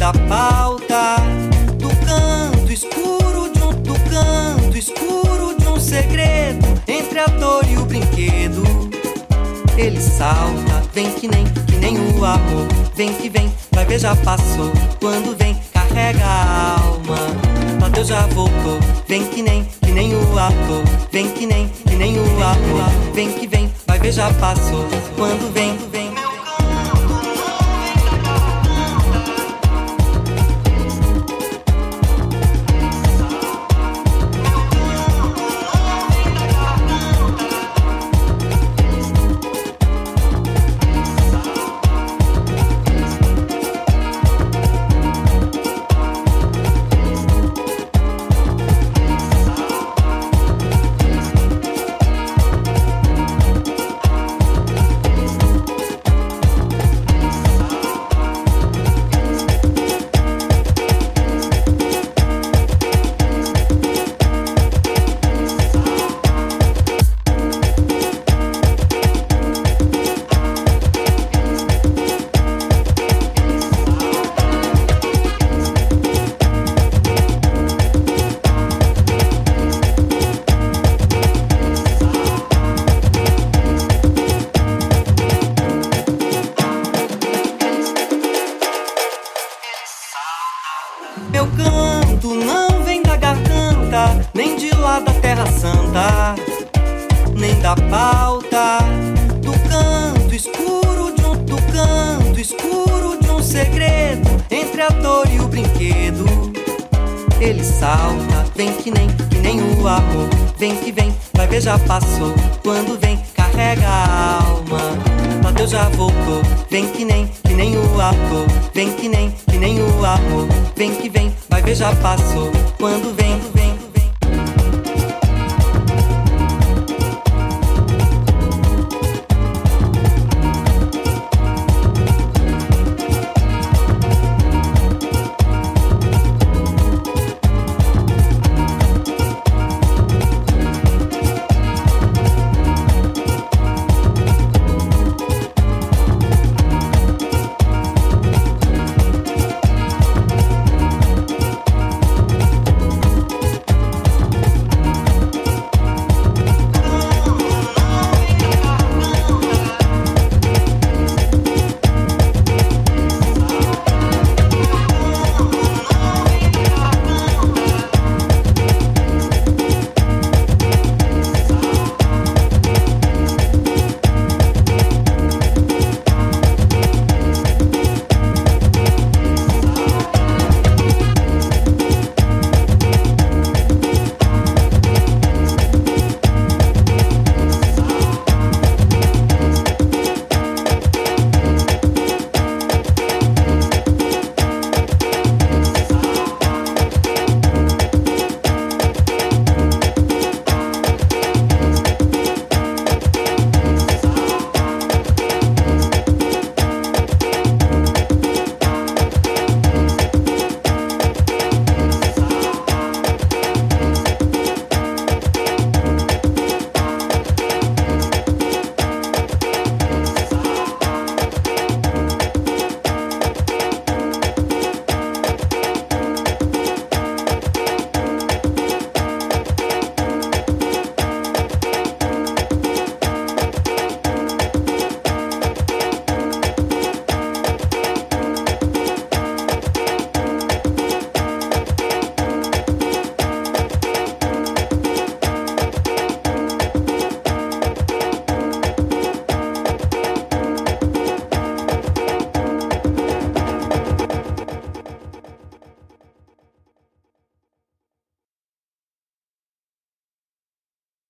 da pauta do canto escuro de um do canto escuro de um segredo entre a dor e o brinquedo. Ele salta, vem que nem que nem o amor, vem que vem, vai ver já passou. Quando vem carrega a alma. Deus já voltou, vem que nem que nem o ator, vem que nem que nem o ator, vem que vem, vai ver já passou. Quando vem, vem já passou. Quando vem, carrega a alma. Deus já voltou. Vem que nem, que nem o ator. Vem que nem, que nem o amor. Vem que vem, vai ver, já passou. Quando vem, vem.